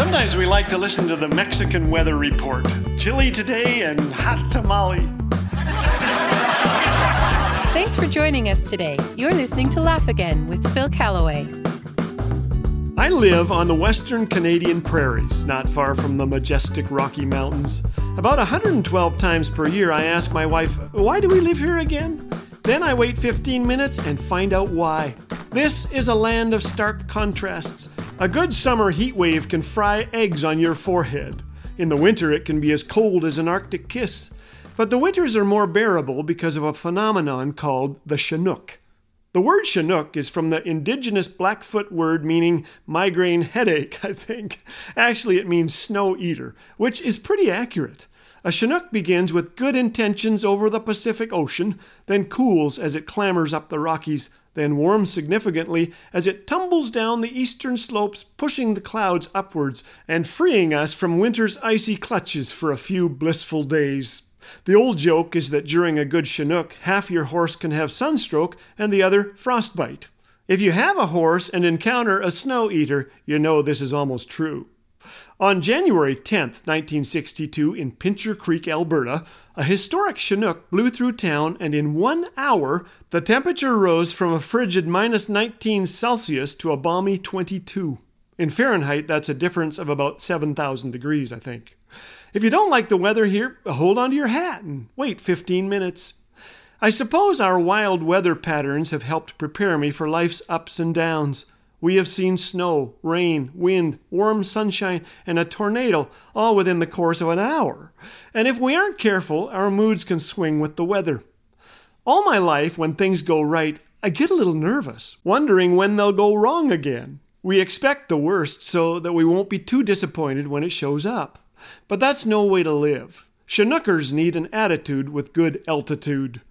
Sometimes we like to listen to the Mexican weather report. Chilly today and hot tamale. Thanks for joining us today. You're listening to Laugh Again with Phil Callaway. I live on the western Canadian prairies, not far from the majestic Rocky Mountains. About 112 times per year, I ask my wife, Why do we live here again? Then I wait 15 minutes and find out why. This is a land of stark contrasts. A good summer heat wave can fry eggs on your forehead. In the winter, it can be as cold as an Arctic kiss. But the winters are more bearable because of a phenomenon called the Chinook. The word Chinook is from the indigenous Blackfoot word meaning migraine headache, I think. Actually, it means snow eater, which is pretty accurate. A Chinook begins with good intentions over the Pacific Ocean, then cools as it clambers up the Rockies, then warms significantly as it tumbles down the eastern slopes, pushing the clouds upwards and freeing us from winter's icy clutches for a few blissful days. The old joke is that during a good Chinook, half your horse can have sunstroke and the other frostbite. If you have a horse and encounter a snow eater, you know this is almost true. On January 10, 1962, in Pincher Creek, Alberta, a historic Chinook blew through town, and in one hour, the temperature rose from a frigid minus 19 Celsius to a balmy 22. In Fahrenheit, that's a difference of about 7,000 degrees, I think. If you don't like the weather here, hold on to your hat and wait 15 minutes. I suppose our wild weather patterns have helped prepare me for life's ups and downs. We have seen snow, rain, wind, warm sunshine, and a tornado all within the course of an hour. And if we aren't careful, our moods can swing with the weather. All my life, when things go right, I get a little nervous, wondering when they'll go wrong again. We expect the worst so that we won't be too disappointed when it shows up. But that's no way to live. Chinookers need an attitude with good altitude.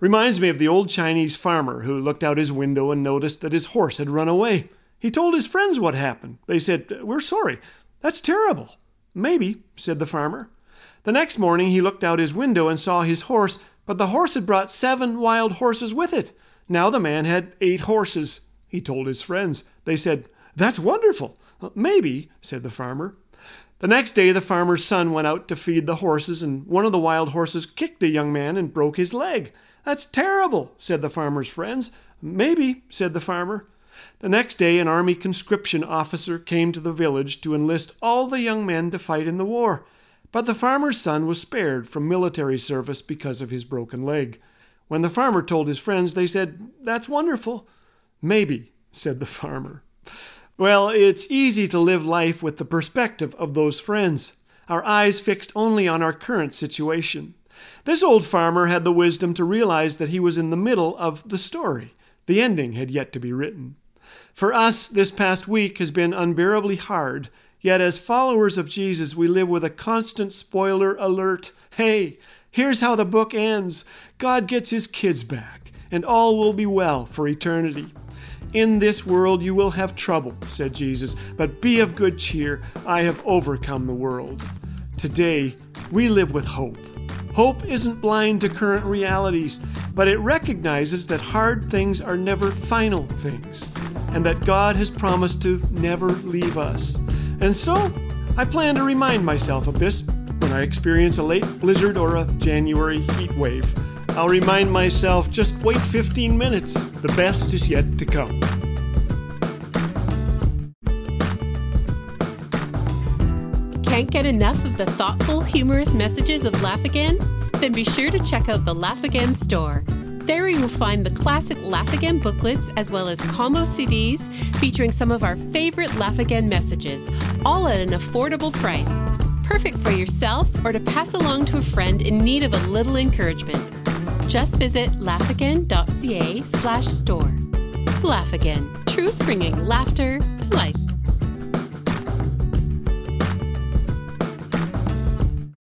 Reminds me of the old Chinese farmer who looked out his window and noticed that his horse had run away. He told his friends what happened. They said, We're sorry. That's terrible. Maybe, said the farmer. The next morning he looked out his window and saw his horse, but the horse had brought seven wild horses with it. Now the man had eight horses. He told his friends. They said, That's wonderful. Maybe, said the farmer. The next day, the farmer's son went out to feed the horses, and one of the wild horses kicked the young man and broke his leg. That's terrible, said the farmer's friends. Maybe, said the farmer. The next day, an army conscription officer came to the village to enlist all the young men to fight in the war. But the farmer's son was spared from military service because of his broken leg. When the farmer told his friends, they said, That's wonderful. Maybe, said the farmer. Well, it's easy to live life with the perspective of those friends, our eyes fixed only on our current situation. This old farmer had the wisdom to realize that he was in the middle of the story. The ending had yet to be written. For us, this past week has been unbearably hard, yet as followers of Jesus, we live with a constant spoiler alert. Hey, here's how the book ends God gets his kids back, and all will be well for eternity. In this world you will have trouble, said Jesus, but be of good cheer. I have overcome the world. Today, we live with hope. Hope isn't blind to current realities, but it recognizes that hard things are never final things, and that God has promised to never leave us. And so, I plan to remind myself of this when I experience a late blizzard or a January heat wave. I'll remind myself just wait 15 minutes. The best is yet to come. Can't get enough of the thoughtful, humorous messages of Laugh Again? Then be sure to check out the Laugh Again store. There you will find the classic Laugh Again booklets as well as combo CDs featuring some of our favorite Laugh Again messages, all at an affordable price. Perfect for yourself or to pass along to a friend in need of a little encouragement. Just visit laughagain.ca slash store. Laugh Again, truth bringing laughter to life.